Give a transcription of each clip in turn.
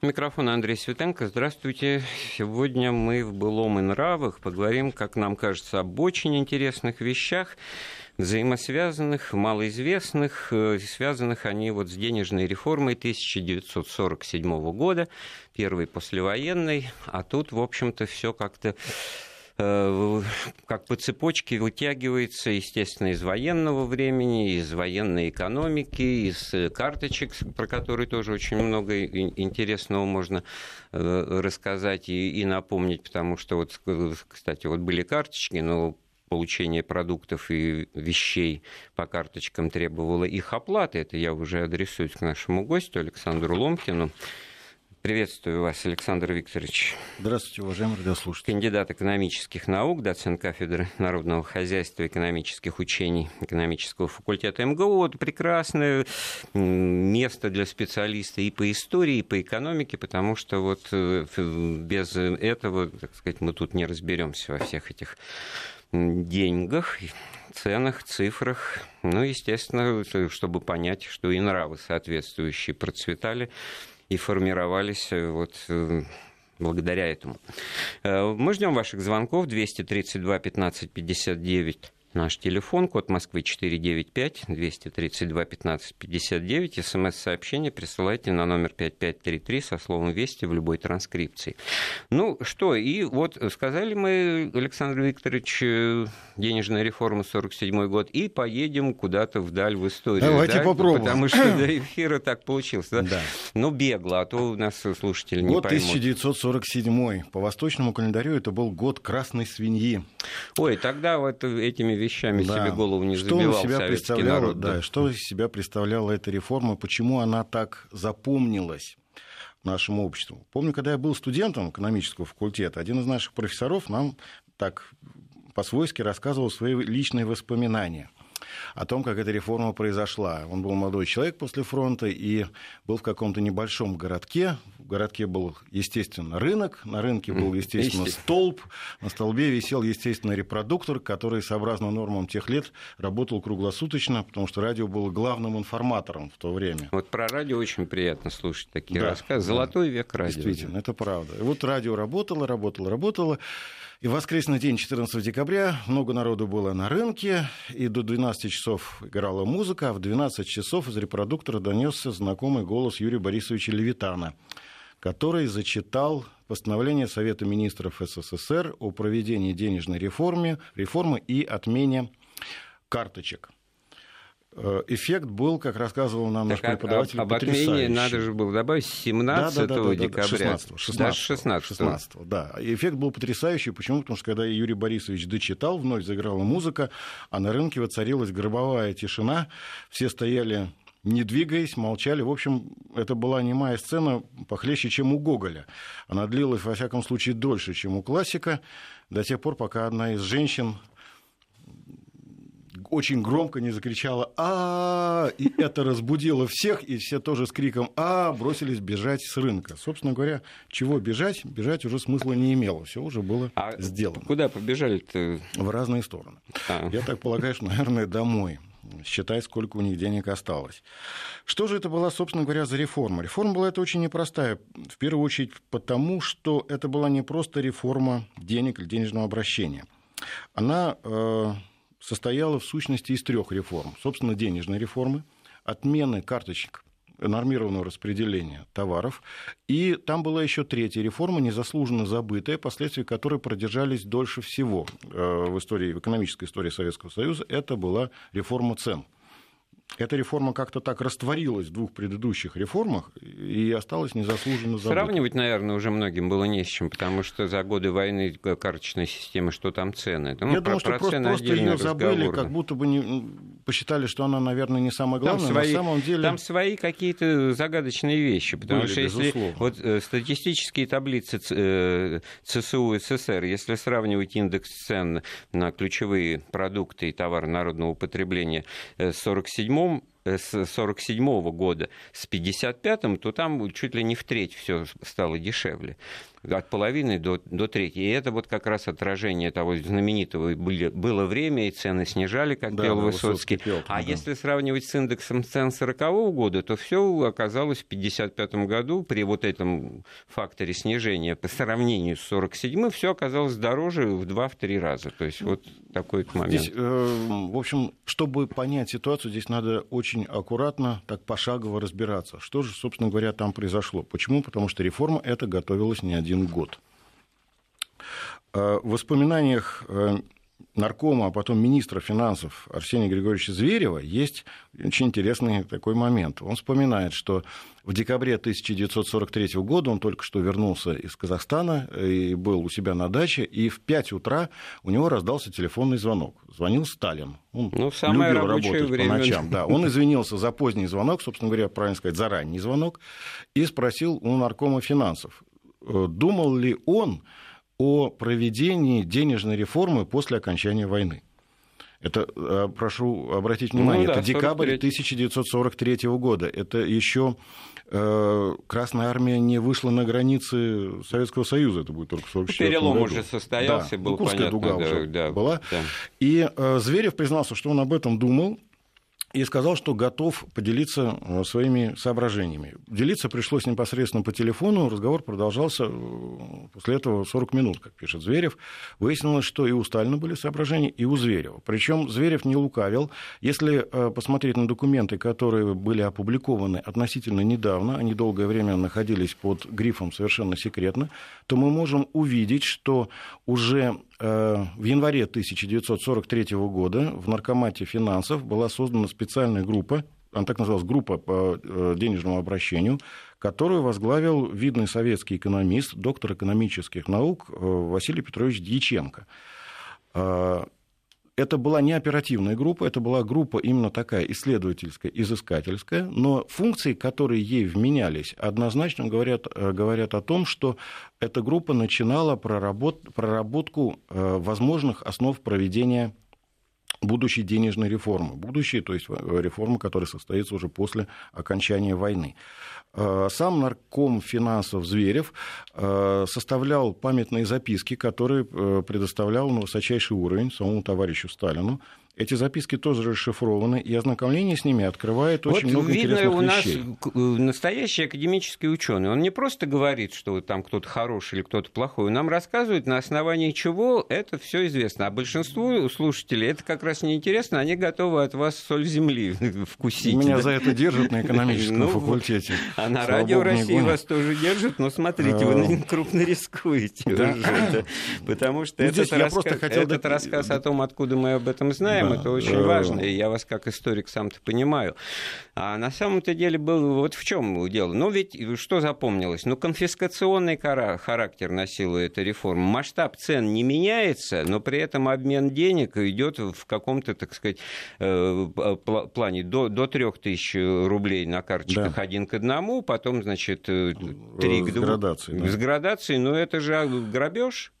Микрофон Андрей Светенко. Здравствуйте. Сегодня мы в «Былом и нравах» поговорим, как нам кажется, об очень интересных вещах, взаимосвязанных, малоизвестных. Э, связанных они вот с денежной реформой 1947 года, первой послевоенной. А тут, в общем-то, все как-то как по цепочке вытягивается, естественно, из военного времени, из военной экономики, из э, карточек, про которые тоже очень много интересного можно э, рассказать и, и напомнить, потому что вот, кстати, вот были карточки, но получение продуктов и вещей по карточкам требовало их оплаты. Это я уже адресуюсь к нашему гостю Александру Ломкину. Приветствую вас, Александр Викторович. Здравствуйте, уважаемые радиослушатели. Кандидат экономических наук, доцент кафедры народного хозяйства и экономических учений экономического факультета МГУ. Вот прекрасное место для специалиста и по истории, и по экономике, потому что вот э, без этого, так сказать, мы тут не разберемся во всех этих деньгах, ценах, цифрах. Ну, естественно, чтобы понять, что и нравы соответствующие процветали и формировались э, вот э, благодаря этому. Э, мы ждем ваших звонков 232 15 59 Наш телефон, код Москвы 495 232 15 59. СМС-сообщение присылайте на номер 5533 со словом «Вести» в любой транскрипции. Ну что, и вот сказали мы, Александр Викторович, э, денежная реформа 47 год, и поедем куда-то вдаль в историю. Давайте да? попробуем. Потому что до эфира так получилось. Да? Да. Ну, бегло, а то у нас слушатели не вот поймут. 1947 По восточному календарю это был год красной свиньи. Ой, тогда вот этими вещами да. себе голову не что забивал себя представляла, народ. Да, что из себя представляла эта реформа, почему она так запомнилась нашему обществу. Помню, когда я был студентом экономического факультета, один из наших профессоров нам так по-свойски рассказывал свои личные воспоминания о том, как эта реформа произошла. Он был молодой человек после фронта и был в каком-то небольшом городке. В городке был, естественно, рынок, на рынке был, естественно, столб, на столбе висел, естественно, репродуктор, который, сообразно нормам тех лет, работал круглосуточно, потому что радио было главным информатором в то время. Вот про радио очень приятно слушать такие да, рассказы. Золотой да, век радио. Действительно, это правда. И вот радио работало, работало, работало. И в воскресный день, 14 декабря, много народу было на рынке, и до 12 часов играла музыка, а в 12 часов из репродуктора донесся знакомый голос Юрия Борисовича Левитана, который зачитал постановление Совета министров СССР о проведении денежной реформы, реформы и отмене карточек. Э, эффект был, как рассказывал нам так, наш преподаватель, об, об отмене надо же было добавить 17 да, да, да, декабря. 16, 16, 16, 16, да. эффект был потрясающий. Почему? Потому что когда Юрий Борисович дочитал, вновь заиграла музыка, а на рынке воцарилась гробовая тишина. Все стояли не двигаясь, молчали. В общем, это была немая сцена похлеще, чем у Гоголя. Она длилась, во всяком случае, дольше, чем у классика, до тех пор, пока одна из женщин очень громко не закричала а и это разбудило всех, и все тоже с криком а бросились бежать с рынка. Собственно говоря, чего бежать? Бежать уже смысла не имело, все уже было а сделано. Куда побежали-то? В разные стороны. А. Я так полагаю, что, наверное, домой считай, сколько у них денег осталось. Что же это была, собственно говоря, за реформа? Реформа была это очень непростая, в первую очередь потому, что это была не просто реформа денег или денежного обращения. Она э, состояла в сущности из трех реформ. Собственно, денежной реформы, отмены карточек нормированного распределения товаров. И там была еще третья реформа, незаслуженно забытая, последствия которой продержались дольше всего э, в истории, в экономической истории Советского Союза. Это была реформа цен – эта реформа как-то так растворилась в двух предыдущих реформах и осталась незаслуженно забытой. Сравнивать, наверное, уже многим было не с чем, потому что за годы войны карточной системы, что там цены. Ну, Я про, думаю, что про просто, просто ее забыли, как будто бы не, посчитали, что она, наверное, не самая главная, там свои, на самом деле... Там свои какие-то загадочные вещи, потому Были, что если безусловно. вот, э, статистические таблицы э, ЦСУ СССР, если сравнивать индекс цен на ключевые продукты и товары народного потребления с 47 1947 с 1947 года с 1955, то там чуть ли не в треть все стало дешевле от половины до, до трети. И это вот как раз отражение того знаменитого были, было время, и цены снижали, как да, пел Высоцкий. Высоцкий пел, а да. если сравнивать с индексом цен 40 года, то все оказалось в 1955 году при вот этом факторе снижения по сравнению с 47 все оказалось дороже в 2-3 раза. То есть вот такой момент. Здесь, э, в общем, чтобы понять ситуацию, здесь надо очень аккуратно, так пошагово разбираться. Что же, собственно говоря, там произошло? Почему? Потому что реформа эта готовилась не один год. Э, в воспоминаниях э, наркома, а потом министра финансов Арсения Григорьевича Зверева есть очень интересный такой момент. Он вспоминает, что в декабре 1943 года он только что вернулся из Казахстана и был у себя на даче, и в 5 утра у него раздался телефонный звонок. Звонил Сталин. Он ну, самое любил работать время. по ночам. Да. Он извинился за поздний звонок, собственно говоря, правильно сказать, за ранний звонок, и спросил у наркома финансов, э, думал ли он, о проведении денежной реформы после окончания войны. Это, э, прошу обратить внимание, ну, да, это декабрь 1943 года. Это еще э, Красная Армия не вышла на границы Советского Союза, это будет только в 1944 Перелом году. уже состоялся, да, был ну, Курская понятно, дуга да, уже да, была. Да. И э, Зверев признался, что он об этом думал, и сказал, что готов поделиться э, своими соображениями. Делиться пришлось непосредственно по телефону, разговор продолжался э, после этого 40 минут, как пишет Зверев. Выяснилось, что и у Сталина были соображения, и у Зверева. Причем Зверев не лукавил. Если э, посмотреть на документы, которые были опубликованы относительно недавно, они долгое время находились под грифом «совершенно секретно», то мы можем увидеть, что уже в январе 1943 года в Наркомате финансов была создана специальная группа, она так называлась группа по э, денежному обращению, которую возглавил видный советский экономист, доктор экономических наук э, Василий Петрович Дьяченко. Э, это была не оперативная группа, это была группа именно такая исследовательская, изыскательская, но функции, которые ей вменялись, однозначно говорят, говорят о том, что эта группа начинала проработ, проработку возможных основ проведения будущей денежной реформы. Будущей, то есть э, реформы, которая состоится уже после окончания войны. Э, сам нарком финансов Зверев э, составлял памятные записки, которые предоставлял на высочайший уровень самому товарищу Сталину. Эти записки тоже расшифрованы, и ознакомление с ними открывает вот очень много видно, интересных у нас вещей. настоящий академический ученый. Он не просто говорит, что там кто-то хороший или кто-то плохой. Он нам рассказывает, на основании чего это все известно. А большинству слушателей это как раз неинтересно. Они готовы от вас соль земли вкусить. Меня да? за это держат на экономическом ну, факультете. А на радио России вас тоже держат. Но смотрите, вы а. крупно рискуете. Потому что ну, этот рассказ о том, откуда мы об этом знаем, да. это очень важно, и я вас как историк сам-то понимаю. А на самом-то деле был вот в чем дело. Ну ведь что запомнилось? Ну конфискационный характер носила эта реформа. Масштаб цен не меняется, но при этом обмен денег идет в каком-то, так сказать, э, плане до, до 3000 рублей на карточках да. один к одному, потом, значит, 3 э, к 2. С градацией. Да. С градацией, но это же грабеж.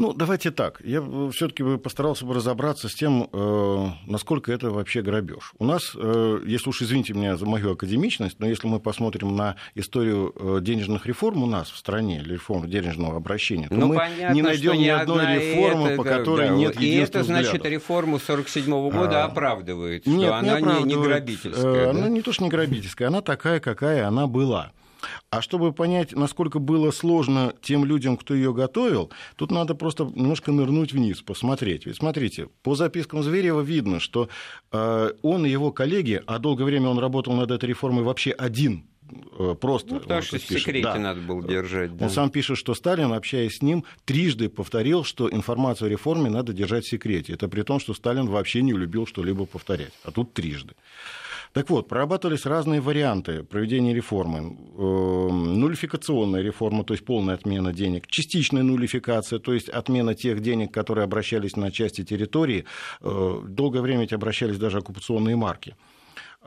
Ну, давайте так. Я все-таки бы постарался бы разобраться с тем, э, насколько это вообще грабеж. У нас, э, если уж извините меня за мою академичность, но если мы посмотрим на историю э, денежных реформ у нас в стране, реформ денежного обращения, то ну, мы понятно, не найдем ни одной реформы, это, по которой да, нет вот, И это значит взглядов. реформу 47 -го года а, оправдывает, что нет, она не, не грабительская. Она да? не то, что не грабительская, она такая, какая она была. А чтобы понять, насколько было сложно тем людям, кто ее готовил, тут надо просто немножко нырнуть вниз, посмотреть. Ведь смотрите, по запискам Зверева видно, что э, он и его коллеги, а долгое время он работал над этой реформой вообще один, э, просто. Ну, потому что в секрете да. надо было держать. Да. Он сам пишет, что Сталин, общаясь с ним, трижды повторил, что информацию о реформе надо держать в секрете. Это при том, что Сталин вообще не любил что-либо повторять. А тут трижды. Так вот, прорабатывались разные варианты проведения реформы. Эм, нулификационная реформа, то есть полная отмена денег, частичная нулификация, то есть отмена тех денег, которые обращались на части территории. Э, долгое время эти обращались даже оккупационные марки.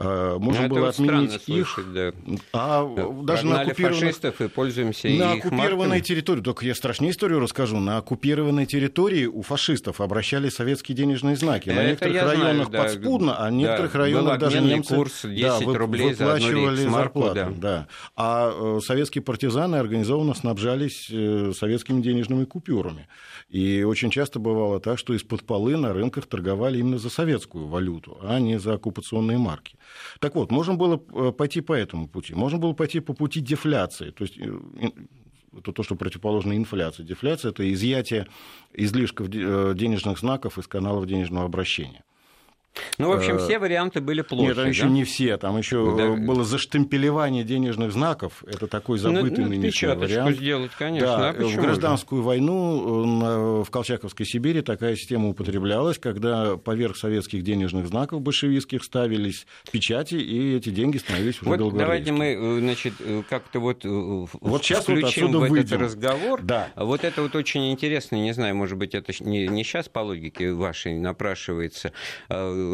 Можно ну, было отменить их. Слышать, да. А даже на оккупированных... и пользуемся на оккупированной марками. территории, только я страшнее историю расскажу, на оккупированной территории у фашистов обращали советские денежные знаки. На Это некоторых районах знаю, подспудно, да, а в некоторых да, районах даже немцы курс 10 да, рублей выплачивали за зарплату. Да. Да. А э, советские партизаны организованно снабжались э, советскими денежными купюрами. И очень часто бывало так, что из-под полы на рынках торговали именно за советскую валюту, а не за оккупационные марки. Так вот, можно было э, пойти по этому пути. Можно было пойти по пути дефляции. То есть это то, что противоположно инфляции. Дефляция – это изъятие излишков денежных знаков из каналов денежного обращения. Ну, в общем, э, все варианты были плохи. Нет, там еще не все. Там еще да. было заштемпелевание денежных знаков. Это такой ну, забытый ну, нынешний вариант. сделать, конечно. Да, а в гражданскую же? войну в Колчаковской Сибири такая система употреблялась, когда поверх советских денежных знаков большевистских ставились печати, и эти деньги становились уже вот Давайте мы, э, значит, э, как-то вот, вот сейчас включим вот в выйдем. этот разговор. Да. Вот это вот очень интересно, не знаю, может быть, это не, не сейчас по логике вашей напрашивается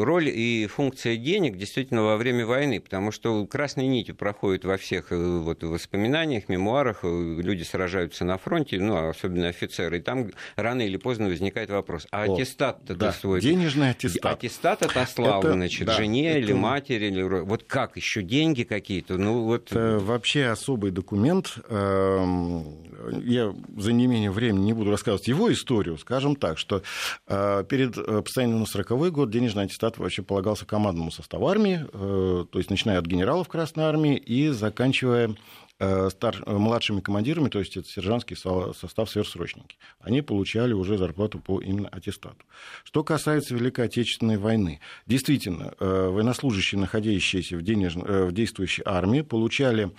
роль и функция денег действительно во время войны, потому что красной нитью проходит во всех э, вот, воспоминаниях, мемуарах, э, люди сражаются на фронте, ну, особенно офицеры, и там рано или поздно возникает вопрос, а аттестат-то да, свой... Денежный аттестат. Аттестат отослал, это, значит, да, жене это... или матери, или... вот как, еще деньги какие-то? Ну, вот... Это вообще особый документ. Эм, я за неимением времени не буду рассказывать его историю, скажем так, что э, перед постоянным на 40 год денежный аттестат аттестат вообще полагался командному составу армии, э, то есть начиная от генералов Красной армии и заканчивая э, стар... младшими командирами, то есть это сержантский состав сверхсрочники. Они получали уже зарплату по именно аттестату. Что касается Великой Отечественной войны, действительно, э, военнослужащие, находящиеся в, денеж... в действующей армии, получали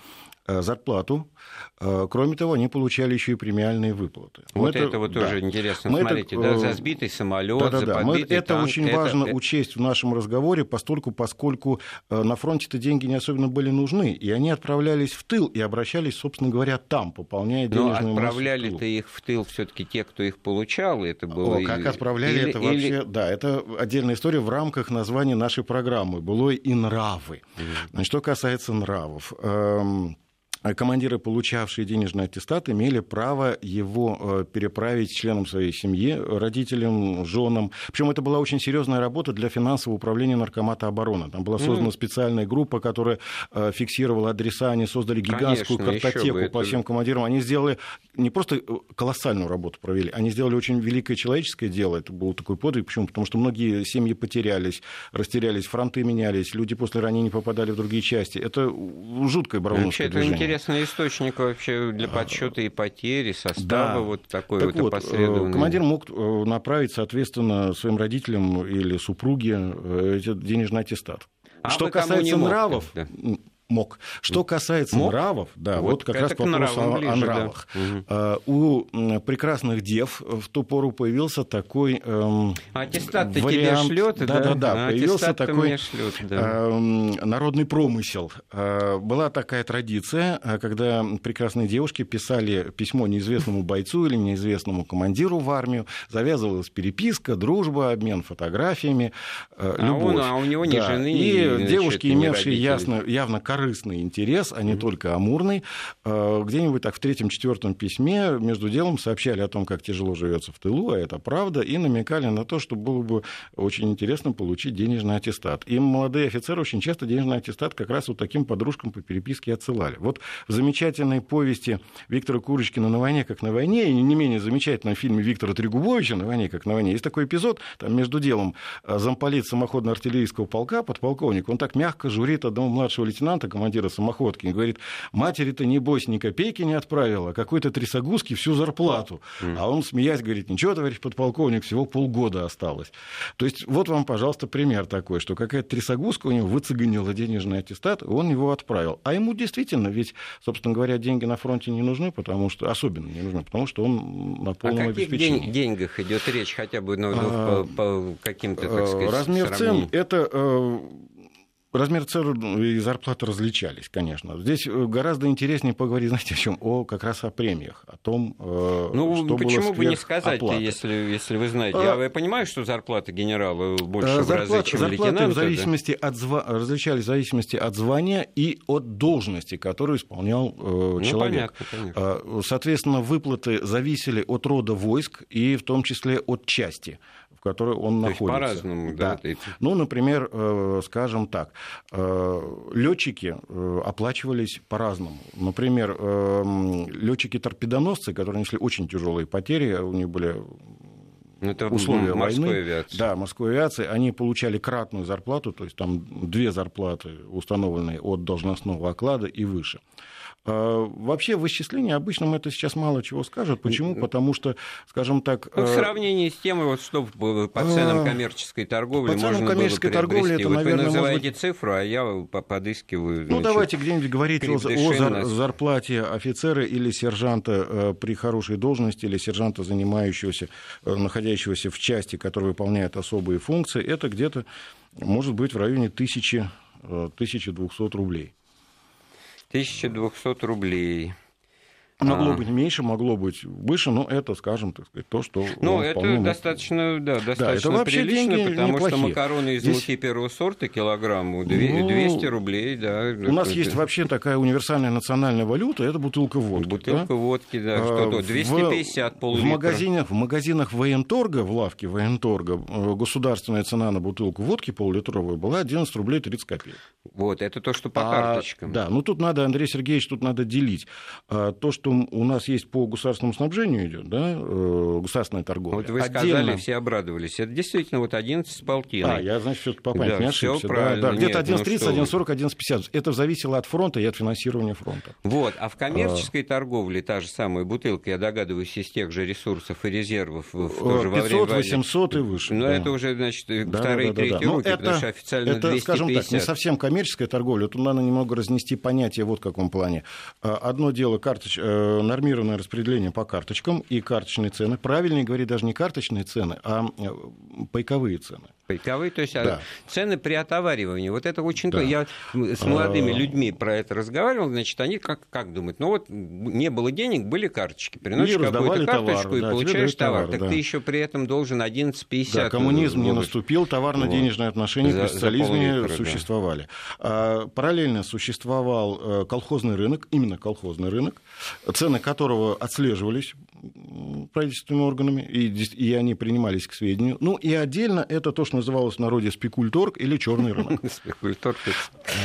зарплату Э, кроме того, они получали еще и премиальные выплаты. Вот это, это вот да. тоже интересно. Мы Смотрите, это, да, за сбитый самолет, да, да, за да. подбитый Это танк, очень это, важно это... учесть в нашем разговоре, постольку, поскольку э, на фронте-то деньги не особенно были нужны, и они отправлялись в тыл и обращались, собственно говоря, там, пополняя денежную Но отправляли-то их в тыл все-таки те, кто их получал, это было... О, как отправляли, или, это вообще... Или... Да, это отдельная история в рамках названия нашей программы. Было и нравы. Mm. Значит, что касается нравов... Эм Э, командиры, получавшие денежный аттестат, имели право его э, переправить членам своей семьи, родителям, женам. Причем это была очень серьезная работа для финансового управления Наркомата обороны. Там была создана специальная группа, которая э, фиксировала адреса, они создали гигантскую Конечно, картотеку по всем командирам. Они сделали не просто колоссальную работу провели, они сделали очень великое человеческое дело. Это был такой подвиг. Почему? Потому что многие семьи потерялись, растерялись, фронты менялись, люди после ранений попадали в другие части. Это жуткое броуновское движение интересный источник вообще для а, подсчета и потери, состава да. вот такой так вот, вот опосредованный. Командир мог э, направить, соответственно, своим родителям или супруге э, денежный аттестат. А Что касается нравов, да мог. Что касается мог? нравов, да, вот, вот как раз вопрос о, ближе, о нравах. Да. У прекрасных дев в ту пору появился такой эм, Аттестат вариант. тебе шлет, да? Да, да, да. А появился такой шлет, да. эм, народный промысел. Э, была такая традиция, э, когда прекрасные девушки писали письмо неизвестному бойцу или неизвестному командиру в армию, завязывалась переписка, дружба, обмен фотографиями, э, любовь. А, он, а у него ни да. жены, И значит, девушки, имевшие ясно, явно корыстный интерес, а не mm-hmm. только амурный. Э, где-нибудь так в третьем-четвертом письме между делом сообщали о том, как тяжело живется в тылу, а это правда, и намекали на то, что было бы очень интересно получить денежный аттестат. И молодые офицеры очень часто денежный аттестат как раз вот таким подружкам по переписке отсылали. Вот в замечательной повести Виктора Курочкина «На войне, как на войне», и не менее замечательном фильме Виктора Трегубовича «На войне, как на войне», есть такой эпизод, там между делом э, замполит самоходно-артиллерийского полка, подполковник, он так мягко журит одного младшего лейтенанта, командира самоходки, и говорит, матери-то, небось, ни копейки не отправила, а какой-то трясогузки всю зарплату. Mm. А он, смеясь, говорит, ничего, товарищ подполковник, всего полгода осталось. То есть вот вам, пожалуйста, пример такой, что какая-то трясогузка у него выцеганила денежный аттестат, и он его отправил. А ему действительно, ведь, собственно говоря, деньги на фронте не нужны, потому что, особенно не нужны, потому что он на полном о каких обеспечении. деньгах идет речь, хотя бы ну, а, по, по каким-то, так сказать, Размер цен – это э, размер цен и зарплаты различались, конечно. Здесь э, гораздо интереснее поговорить, знаете, о чем? О как раз о премиях, о том, э, ну, что почему было бы не сказать, если, если вы знаете. А, я понимаю, что зарплата генерала больше зарплат, в разы, чем зарплаты лейтенанта. в зависимости да? от зва... различались в зависимости от звания и от должности, которую исполнял э, ну, человек. Понятно, конечно. Соответственно, выплаты зависели от рода войск и в том числе от части в которой он То находится. По-разному, да. да. Ну, например, э, скажем так, э, летчики э, оплачивались по-разному. Например, летчики-торпедоносцы, которые несли очень тяжелые потери, у них были ну, это условия морской войны, авиации. Да, морской авиации, они получали кратную зарплату, то есть там две зарплаты установленные от должностного оклада и выше. А, вообще в исчислении обычном это сейчас мало чего скажет. Почему? Потому что, скажем так... Ну, в э, сравнении с тем, вот, что по ценам а, коммерческой торговли по ценам можно коммерческой было торговли это, вот наверное, вы называете может... цифру, а я подыскиваю... Ну, давайте где-нибудь говорить о, о зар... зарплате офицера или сержанта э, при хорошей должности, или сержанта, занимающегося, э, находящегося в части, который выполняет особые функции. Это где-то может быть в районе 1000, 1200 рублей. 1200 рублей. Могло а. быть меньше, могло быть выше, но это, скажем, так сказать, то, что... Ну, это достаточно, да, достаточно да, это прилично, потому неплохие. что макароны из Здесь... муки первого сорта килограмму 200 ну, рублей, да. У нас есть вообще такая универсальная национальная валюта, это бутылка водки. Бутылка да? водки, да, что-то, 250 в, пол-литра. В магазинах, в магазинах военторга, в лавке военторга, э, государственная цена на бутылку водки пол-литровую была 11 рублей 30 копеек. Вот, это то, что по а, карточкам. Да, ну тут надо, Андрей Сергеевич, тут надо делить. А, то, что что у нас есть по государственному снабжению идет, да, э, государственная торговля. Вот вы Отдельно... сказали, все обрадовались. Это действительно вот 11 с полтиной. А, я, значит, все-таки по памяти да, не ошибся. Да, да, где-то 11.30, ну 11.40, 11.50. Это зависело от фронта и от финансирования фронта. Вот, а в коммерческой а... торговле та же самая бутылка, я догадываюсь, из тех же ресурсов и резервов в, тоже 500, во время 800 и выше. Но ну, да. это уже, значит, да, вторые, да, да, третьи да, руки, это, потому что официально это, 250. скажем так, не совсем коммерческая торговля. Тут надо немного разнести понятие вот в каком плане. А, одно дело карточ... Э, нормированное распределение по карточкам и карточные цены. Правильнее говорить даже не карточные цены, а э, пайковые цены. Пайковые, то есть а да. цены при отоваривании. Вот это очень... Да. Я с молодыми а. людьми про это разговаривал, значит, они как, как думают? Ну вот не было денег, были карточки. Приносишь какую-то карточку товар, и да, получаешь товар. товар. Так да. ты еще при этом должен 11,50. Да, коммунизм не наступил, товарно-денежные вот. отношения за, в социализме существовали. Да. Параллельно существовал э, колхозный рынок, именно колхозный рынок, цены которого отслеживались правительственными органами, и, и они принимались к сведению. Ну и отдельно это то, что называлось в народе спекульторг или черный рынок. Спекульторг.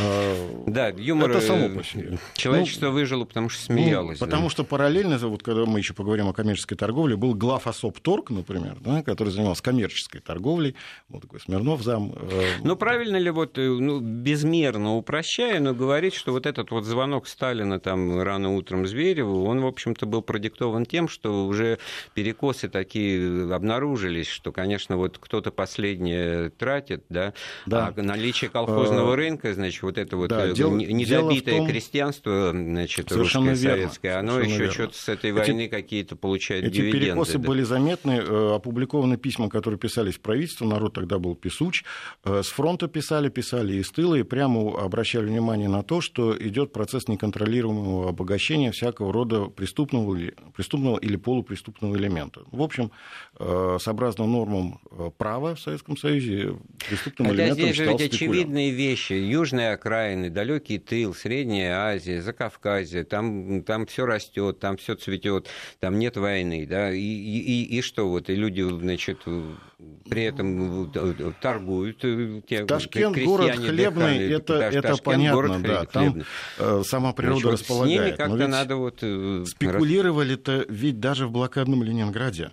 А, да, юмор. Это само по себе. Человечество ну, выжило, потому что смеялось. Потому что параллельно, вот когда мы еще поговорим о коммерческой торговле, был глав торг, например, который занимался коммерческой торговлей, вот такой Смирнов зам. Э, ну правильно ли вот э, ну, безмерно упрощая, но говорить, что вот этот вот звонок Сталина там рано утром Звереву, он в общем-то был продиктован тем, что что уже перекосы такие обнаружились, что, конечно, вот кто-то последнее тратит, да, да. а наличие колхозного а, рынка, значит, вот это вот да, э, дело, недобитое дело том... крестьянство, значит, Совершенно русское, верно. советское, оно еще что-то с этой войны какие-то получает эти дивиденды. Эти перекосы да. были заметны, э, опубликованы письма, которые писались в правительство, народ тогда был писуч, э, с фронта писали, писали из тыла, и прямо обращали внимание на то, что идет процесс неконтролируемого обогащения всякого рода преступного, преступного или или полупреступного элемента. В общем, э, сообразно нормам э, права в Советском Союзе, преступным Хотя элементом здесь же ведь очевидные вещи. Южные окраины, далекий тыл, Средняя Азия, Закавказье, там, там все растет, там все цветет, там нет войны. Да? И, и, и что вот, и люди, значит, при этом торгуют. Те, Ташкент город хлебный, дыхали, это, это Ташкент, понятно, город да, там хлебный. Э, сама природа Значит, располагает. С ними как-то надо вот... Спекулировали-то ведь даже в блокадном Ленинграде.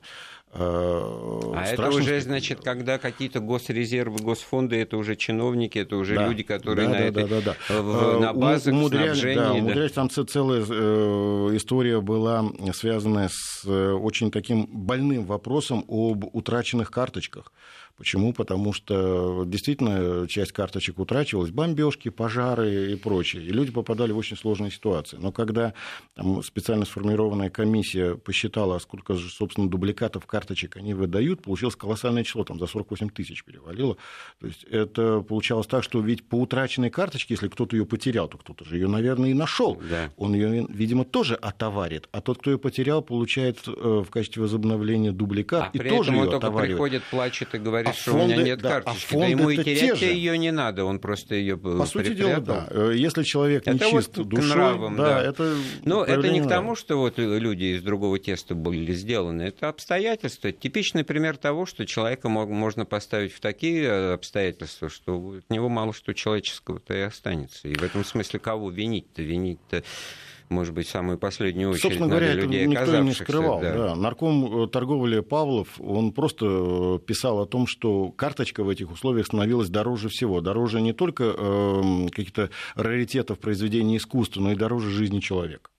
Э, а это уже, значит, когда какие-то госрезервы, госфонды, это уже чиновники, это уже да, люди, которые да, на, да, этой, да, да, да. В, на базах умудрялись, да, умудрялись, да. там целая э, история была связанная с очень таким больным вопросом об утраченных карточках Почему? Потому что действительно часть карточек утрачивалась, бомбежки, пожары и прочее. И люди попадали в очень сложные ситуации. Но когда там, специально сформированная комиссия посчитала, сколько же, собственно, дубликатов карточек они выдают, получилось колоссальное число, там за 48 тысяч перевалило. То есть это получалось так, что ведь по утраченной карточке, если кто-то ее потерял, то кто-то же ее, наверное, и нашел. Да. Он ее, видимо, тоже отоварит. А тот, кто ее потерял, получает э, в качестве возобновления дубликат а и при тоже этом он только приходит, плачет и говорит, а что фонды, у меня нет да, а карточки. А да ему и терять ее не надо, он просто ее По сути дела, да. Э, если человек не это чист вот душой, нравам, да, да. это... Но это не к тому, что вот люди из другого теста были сделаны. Это обстоятельства. Типичный пример того, что человека можно поставить в такие э, обстоятельства, что от него мало что человеческого-то и останется. И в этом смысле кого винить-то? Винить-то может быть, самую последнюю очередь Собственно говоря, это людей, никто не скрывал. Да. Да. Нарком э, торговли Павлов, он просто э, писал о том, что карточка в этих условиях становилась дороже всего. Дороже не только э, каких-то раритетов произведения искусства, но и дороже жизни человека.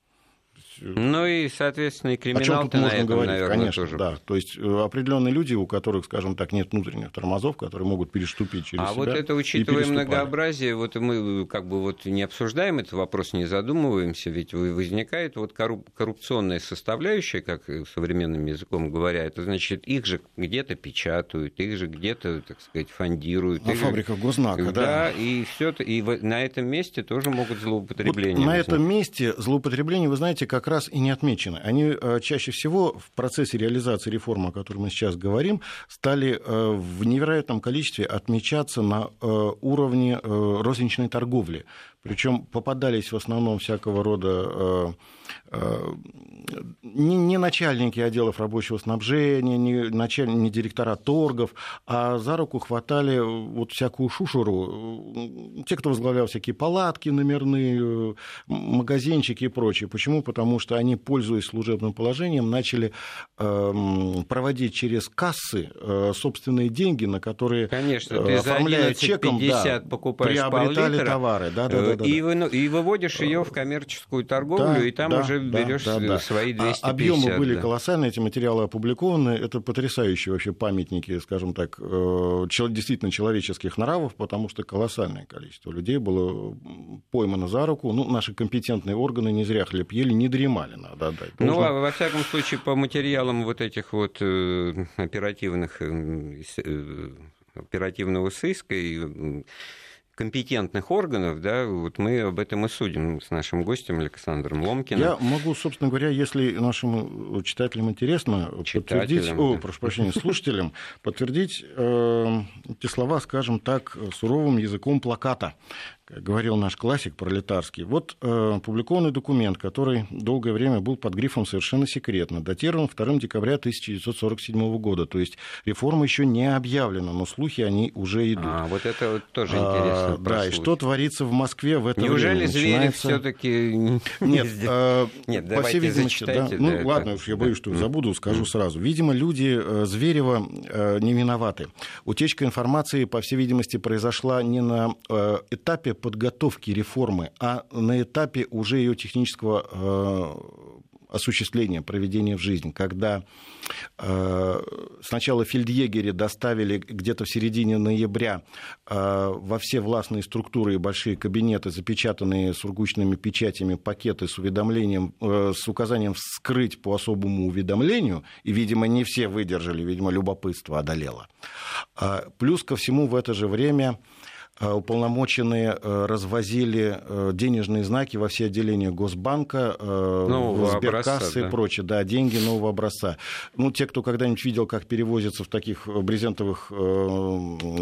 Ну и, соответственно, и криминал можно этом, говорить, наверное, конечно, тоже. да. То есть э, определенные люди, у которых, скажем так, нет внутренних тормозов, которые могут переступить через а себя. А вот это, учитывая многообразие, вот мы как бы вот не обсуждаем этот вопрос, не задумываемся, ведь возникает вот коррупционная составляющая, как современным языком говоря, это значит, их же где-то печатают, их же где-то, так сказать, фондируют. На фабриках Гознака, да. Да, и все и на этом месте тоже могут злоупотребления. Вот на этом месте злоупотребления, вы знаете, как раз и не отмечены. Они э, чаще всего в процессе реализации реформы, о которой мы сейчас говорим, стали э, в невероятном количестве отмечаться на э, уровне розничной торговли. Причем попадались в основном всякого рода не, не начальники отделов рабочего снабжения, не, началь, не директора торгов, а за руку хватали вот всякую шушеру, те, кто возглавлял всякие палатки номерные, магазинчики и прочее. Почему? Потому что они, пользуясь служебным положением, начали э, проводить через кассы э, собственные деньги, на которые Конечно, ты оформляя чеком, да, покупаешь приобретали товары. Да, да, да, да, и, вы, и выводишь ее в коммерческую торговлю, да, и там да, уже берешь да, да, свои 250. А объемы были да. колоссальные, эти материалы опубликованы. Это потрясающие вообще памятники, скажем так, э, действительно человеческих нравов, потому что колоссальное количество людей было поймано за руку. Ну, наши компетентные органы не зря хлеб ели, не дремали, надо отдать. Ну, а во всяком случае, по материалам вот этих вот э, оперативных э, оперативного сыска и компетентных органов, да, вот мы об этом и судим с нашим гостем Александром Ломкиным. Я могу, собственно говоря, если нашим читателям интересно, подтвердить, да. о, прошу прощения, слушателям, подтвердить э, эти слова, скажем так, суровым языком плаката говорил наш классик пролетарский. Вот э, публикованный документ, который долгое время был под грифом «совершенно секретно», датирован 2 декабря 1947 года. То есть реформа еще не объявлена, но слухи они уже идут. А, вот это вот тоже интересно. А, да, и что творится в Москве в это Неужели время? Неужели Начинается... все-таки Нет, э, Нет по всей видимости, да. Ну, ладно, уж я боюсь, что забуду, скажу сразу. Видимо, люди э, Зверева э, не виноваты. Утечка информации, по всей видимости, произошла не на э, этапе подготовки реформы, а на этапе уже ее технического э, осуществления, проведения в жизнь, когда э, сначала фельдъегери доставили где-то в середине ноября э, во все властные структуры и большие кабинеты, запечатанные сургучными печатями пакеты с уведомлением, с указанием вскрыть по особому уведомлению, и, видимо, не все выдержали, видимо, любопытство одолело. Плюс ко всему в это же время уполномоченные э, развозили э, денежные знаки во все отделения Госбанка, нового сберкассы образца, да. и прочее. Да, деньги нового образца. Ну, те, кто когда-нибудь видел, как перевозятся в таких брезентовых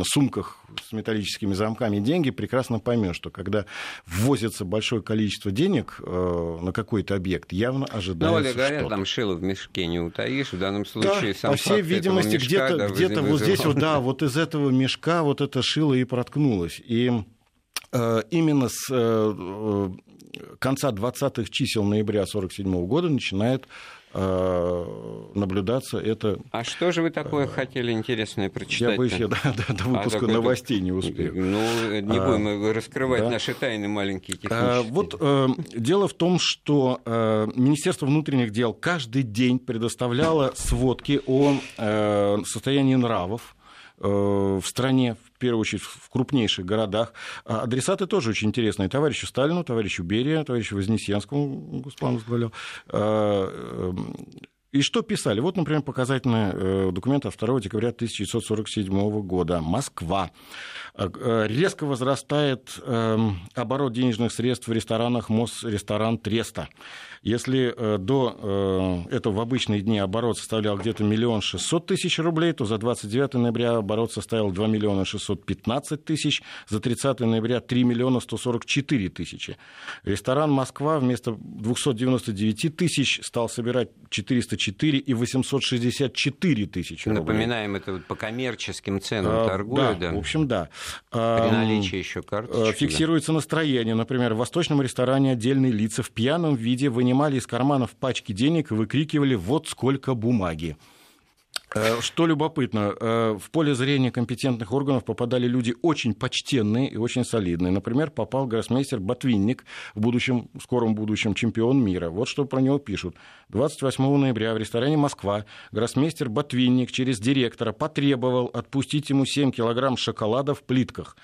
сумках с металлическими замками деньги, прекрасно поймет, что когда ввозится большое количество денег на какой-то объект, явно ожидается Ну, вот говорят, там шило в мешке не утаишь, в данном случае да, сам по всей видимости, где-то, да, где-то вот здесь вот, да, вот из этого мешка вот это шило и проткнулось случилось. И э, именно с э, конца 20-х чисел ноября 1947 года начинает э, наблюдаться это... А что же вы такое хотели интересное прочитать? Я боюсь, я до, до, до выпуска а, новостей не успею. Ну, не а, будем раскрывать да. наши тайны маленькие технические. А, вот э, дело в том, что э, Министерство внутренних дел каждый день предоставляло сводки о э, состоянии нравов в стране, в первую очередь в крупнейших городах. А адресаты тоже очень интересные. Товарищу Сталину, товарищу Берия, товарищу Вознесенскому, Господь возглавлял, и что писали? Вот, например, показательный э, документ от 2 декабря 1947 года. Москва. Э, резко возрастает эм, оборот денежных средств в ресторанах Мосресторан Треста. Если э, до э, этого в обычные дни оборот составлял где-то миллион шестьсот тысяч рублей, то за 29 ноября оборот составил 2 миллиона 615 тысяч, за 30 ноября 3 миллиона 144 тысячи. Ресторан «Москва» вместо 299 тысяч стал собирать 404 и 864 тысячи рублей. Напоминаем, это вот по коммерческим ценам а, торгуют, да, да? В общем, да. При наличии еще карточки. Фиксируется да. настроение. Например, в восточном ресторане отдельные лица в пьяном виде вынимали из карманов пачки денег и выкрикивали «вот сколько бумаги». Э, что любопытно, э, в поле зрения компетентных органов попадали люди очень почтенные и очень солидные. Например, попал гроссмейстер Ботвинник, в будущем, в скором будущем чемпион мира. Вот что про него пишут. 28 ноября в ресторане «Москва» гроссмейстер Ботвинник через директора потребовал отпустить ему 7 килограмм шоколада в плитках.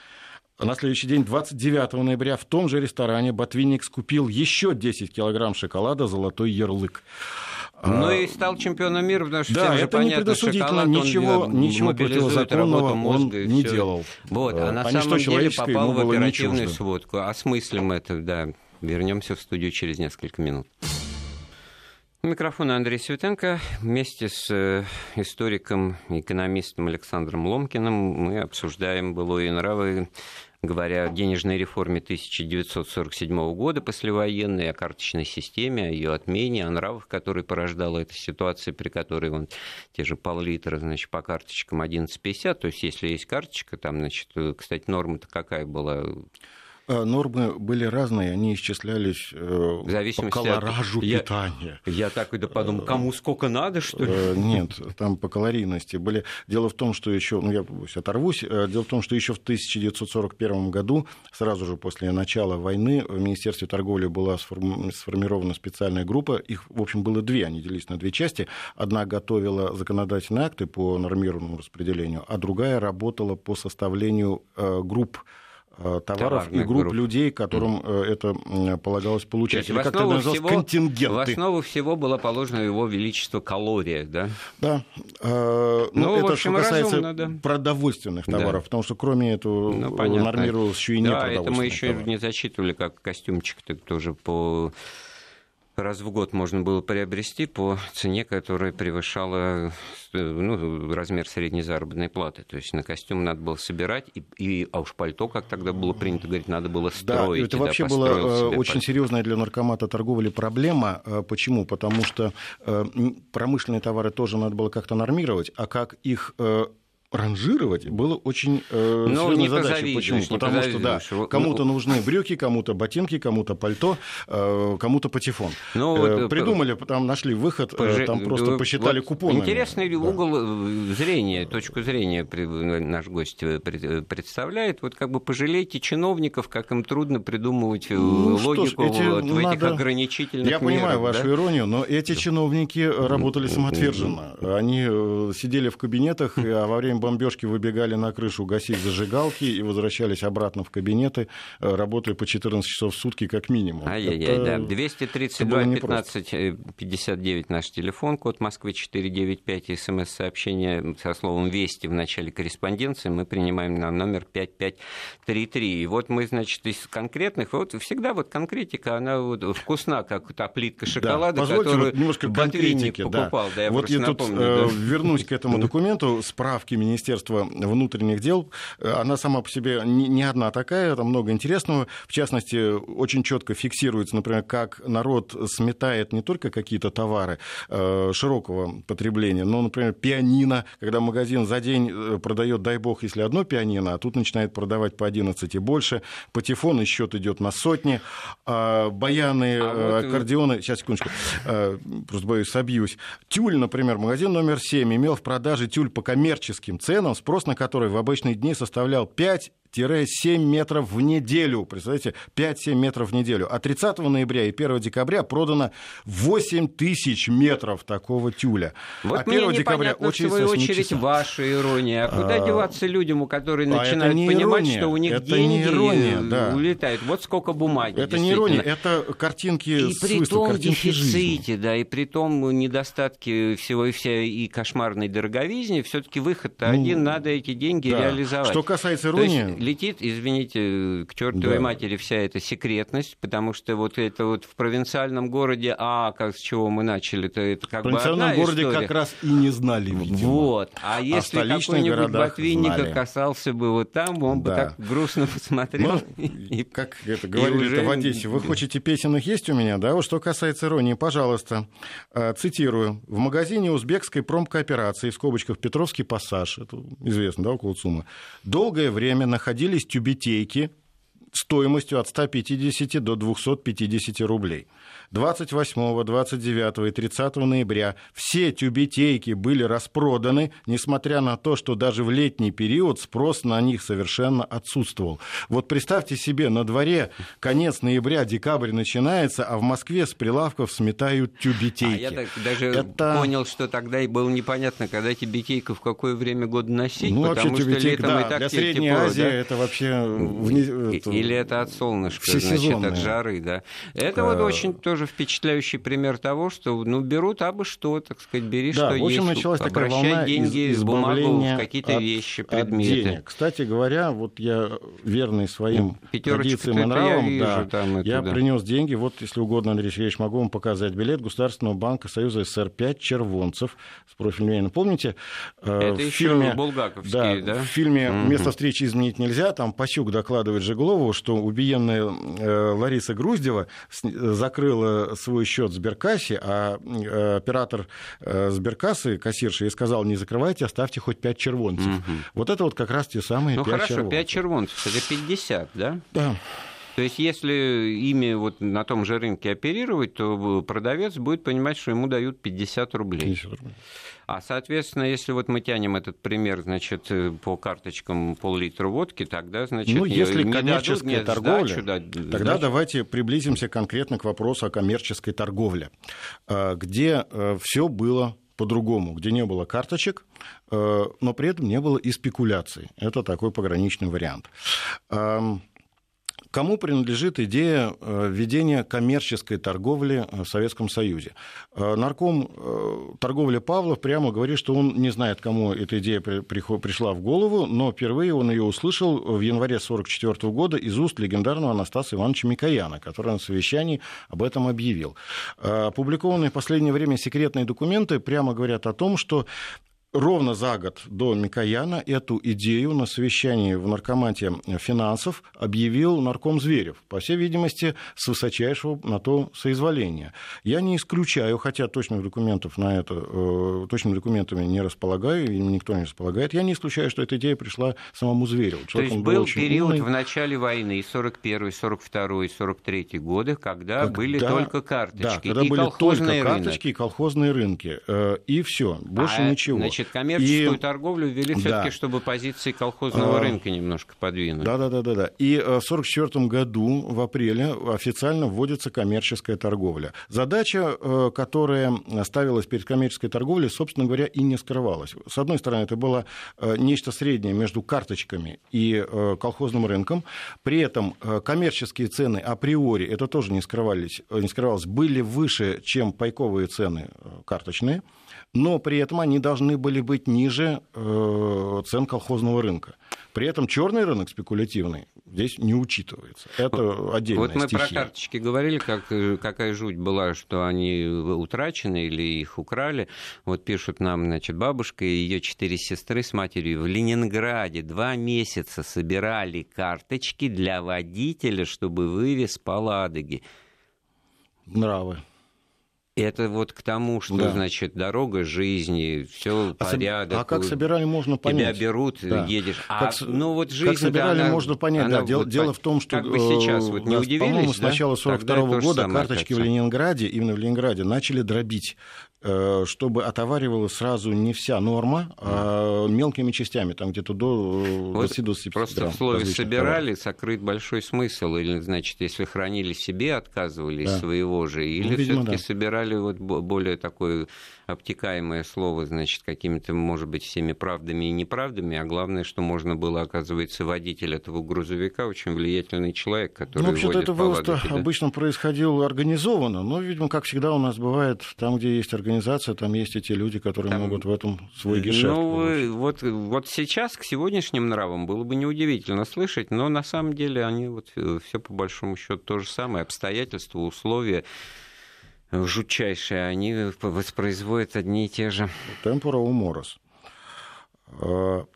На следующий день, 29 ноября, в том же ресторане Ботвинник скупил еще 10 килограмм шоколада «Золотой ярлык». Ну и стал чемпионом мира, потому что да, всем же это понятно, не шоколад, ничего, он ничего противозаконного он не всё. делал. Вот, а, а на а самом деле попал в оперативную сводку. Осмыслим это, да. Вернемся в студию через несколько минут. Микрофон Андрей Светенко. Вместе с э, историком, экономистом Александром Ломкиным мы обсуждаем былое нравы, говоря о денежной реформе 1947 года послевоенной, о карточной системе, о ее отмене, о нравах, которые порождала эта ситуация, при которой вон, те же пол-литра значит, по карточкам 11,50. То есть, если есть карточка, там, значит, э, кстати, норма-то какая была? А, нормы были разные, они исчислялись э, в зависимости по колоражу от... питания. Я, я так и подумал, э, кому сколько надо, что ли? Э, нет, там по калорийности были. Дело в том, что еще, ну я оторвусь, дело в том, что еще в 1941 году, сразу же после начала войны, в Министерстве торговли была сформирована специальная группа. Их, в общем, было две, они делились на две части. Одна готовила законодательные акты по нормированному распределению, а другая работала по составлению групп Э, товаров Товарных и групп, групп людей, которым mm. это полагалось получать. Или как это называлось, всего, контингенты. В основу всего было положено его величество калория, да? Да. Э, ну, ну, это общем, что касается разумно, да. продовольственных товаров, да. потому что кроме этого ну, нормировалось еще и не Да, это мы еще товары. не зачитывали, как костюмчик тоже по раз в год можно было приобрести по цене, которая превышала ну, размер средней заработной платы. То есть на костюм надо было собирать, и, и, а уж пальто, как тогда было принято говорить, надо было строить. Да, это вообще да, была э, очень пальто. серьезная для наркомата торговли проблема. Э, почему? Потому что э, промышленные товары тоже надо было как-то нормировать, а как их ранжировать было очень э, ну, серьезной задачей. Почему? Потому что да, кому-то ну, нужны брюки, кому-то ботинки, кому-то пальто, э, кому-то патефон. Ну, э, вот, придумали, там нашли выход, э, пожи... там просто посчитали вот купоны. Интересный да. угол э, зрения, точку зрения наш гость э, представляет. Вот как бы пожалейте чиновников, как им трудно придумывать ну, логику ж, эти, вот, в надо... этих ограничительных Я мерах, понимаю вашу да? иронию, но эти чиновники работали самоотверженно. Они сидели в кабинетах, а во время бомбежки выбегали на крышу гасить зажигалки и возвращались обратно в кабинеты, э, работая по 14 часов в сутки как минимум. Ай-яй-яй, да. 232 15 59 наш телефон, код Москвы 495, смс-сообщение со словом «Вести» в начале корреспонденции мы принимаем на номер 5533. И вот мы, значит, из конкретных, вот всегда вот конкретика, она вот вкусна, как та плитка шоколада, да, которую вот немножко конкретики, покупал. Да. Да, я вот я тут напомню, э, да. вернусь к этому документу, справки Министерства внутренних дел. Она сама по себе не одна такая, там много интересного. В частности, очень четко фиксируется, например, как народ сметает не только какие-то товары э, широкого потребления, но, например, пианино, когда магазин за день э, продает, дай бог, если одно пианино, а тут начинает продавать по 11 и больше, патефон и счет идет на сотни, а баяны, а вот аккордеоны, сейчас, секундочку, просто боюсь, собьюсь. Тюль, например, магазин номер 7 имел в продаже тюль по коммерческим ценам, спрос на который в обычные дни составлял 5 5-7 метров в неделю. Представляете, 5-7 метров в неделю. А 30 ноября и 1 декабря продано 8 тысяч метров такого тюля. Вот а 1 декабря очень в свою очередь, часа. ваша ирония. А куда а... деваться людям, у которых а начинают понимать, ирония. что у них это деньги не ирония, да. улетают? Вот сколько бумаги. Это не ирония, это картинки и с при том дефиците, жизни. да, и при том недостатке всего и вся и кошмарной дороговизне, все-таки выход ну, один, надо эти деньги да. реализовать. Что касается иронии... Летит, извините, к чертовой да. матери вся эта секретность, потому что вот это вот в провинциальном городе, а как с чего мы начали, то это как бы одна городе история. как раз и не знали, видимо. Вот. А, а если какой-нибудь ботвинника касался бы вот там, он да. бы так грустно посмотрел. Ну, и, как это говорили уже... в Одессе, вы хотите песенных есть у меня, да? Вот что касается иронии, пожалуйста, э, цитирую. В магазине узбекской промкооперации, в скобочках Петровский пассаж, это известно, да, около Цума, долгое время находились тюбетейки стоимостью от 150 до 250 рублей. 28, 29 и 30 ноября все тюбетейки были распроданы, несмотря на то, что даже в летний период спрос на них совершенно отсутствовал. Вот представьте себе, на дворе конец ноября, декабрь начинается, а в Москве с прилавков сметают тюбетейки. А я так даже Это... понял, что тогда и было непонятно, когда тюбетейку в какое время года носить, ну, потому вообще, что летом да, и так для Средней тепло, Азии да? это вообще... Или это от солнышка, значит, от жары, да. Это вот очень тоже впечатляющий пример того, что ну, берут абы что, так сказать, бери да, что в общем, есть, началась такая волна деньги из, бумагу в какие-то вещи, предметы. От денег. Кстати говоря, вот я верный своим ну, традициям и нравам, я, вижу, да, там я да. принес деньги, вот, если угодно, Андрей Сергеевич, могу вам показать билет Государственного банка Союза СССР 5 червонцев с профилем Ленина. Помните? Э, Это в еще фильме, булгаковские, да, да? В фильме. «Место встречи изменить нельзя», там Пасюк докладывает Жеглову, что убиенная э, Лариса Груздева закрыла свой счет Сберкассе, а э, оператор э, Сберкассы, кассирша, ей сказал, не закрывайте, оставьте хоть 5 червонцев. Угу. Вот это вот как раз те самые ну, 5 хорошо, червонцев. 5 червонцев, это 50, да? Да. То есть, если ими вот на том же рынке оперировать, то продавец будет понимать, что ему дают 50 рублей. 50 рублей. А, соответственно, если вот мы тянем этот пример, значит, э, по карточкам пол-литра водки, тогда, значит, ну, если не коммерческая дадут, торговля, сдачу, да, тогда значит... давайте приблизимся конкретно к вопросу о коммерческой торговле, э, где э, все было по-другому, где не было карточек, но при этом не было и спекуляций. Это такой пограничный вариант. Кому принадлежит идея э, введения коммерческой торговли э, в Советском Союзе? Э, нарком торговли Павлов прямо говорит, что он не знает, кому эта идея пришла в голову, но впервые он ее услышал в январе 1944 года из уст легендарного Анастаса Ивановича Микояна, который на совещании об этом объявил. Опубликованные в последнее время секретные документы прямо говорят о том, что ровно за год до Микояна эту идею на совещании в наркомате финансов объявил нарком Зверев, по всей видимости, с высочайшего на то соизволения. Я не исключаю, хотя точных документов на это, э, точными документами не располагаю, и никто не располагает, я не исключаю, что эта идея пришла самому Звереву. Человек, то есть был, был период умный. в начале войны, 41 42 43 годы, когда, когда были только карточки да, когда и были только карточки и колхозные рынки. Э, и все, больше а, ничего. Значит, Значит, коммерческую и... торговлю ввели да. все-таки, чтобы позиции колхозного а... рынка немножко подвинуть. Да, да, да, да, да. И э, в 1944 году в апреле официально вводится коммерческая торговля. Задача, э, которая ставилась перед коммерческой торговлей, собственно говоря, и не скрывалась. С одной стороны, это было э, нечто среднее между карточками и колхозным рынком. При этом коммерческие цены априори, это тоже не скрывались, не скрывалось, были выше, чем пайковые цены карточные но при этом они должны были быть ниже э, цен колхозного рынка. При этом черный рынок спекулятивный здесь не учитывается. Это отдельная Вот мы стихия. про карточки говорили, как, э, какая жуть была, что они утрачены или их украли. Вот пишут нам, значит, бабушка и ее четыре сестры с матерью в Ленинграде два месяца собирали карточки для водителя, чтобы вывез по Ладоге. Нравы. Это вот к тому, что, да. значит, дорога жизни, все а порядок. А как собирали, можно понять. Тебя берут, да. едешь. А, как, ну вот жизнь... Как собирали, она, можно понять, она, да. Дело, вот, дело в том, что... Как бы сейчас вот не удивились, По-моему, с начала 42 -го года карточки в Ленинграде, именно в Ленинграде, начали дробить э, чтобы отоваривалась сразу не вся норма, а мелкими частями, там где-то до 20 до Просто грамм в слове «собирали» товаров. сокрыт большой смысл. Или, значит, если хранили себе, отказывались да. своего же, или ну, все-таки да. собирали вот более такое обтекаемое слово, значит, какими-то, может быть, всеми правдами и неправдами, а главное, что можно было, оказывается, водитель этого грузовика, очень влиятельный человек, который ну, вообще-то это вывоз да? обычно происходил организованно, но, видимо, как всегда у нас бывает, там, где есть организация, там есть эти люди, которые там... могут в этом свой гешефт Ну, вот, вот сейчас, к сегодняшним нравам, было бы неудивительно слышать, но на самом деле они вот э, все по большому счету то же самое, обстоятельства, условия жутчайшие, они воспроизводят одни и те же. Темпора уморос.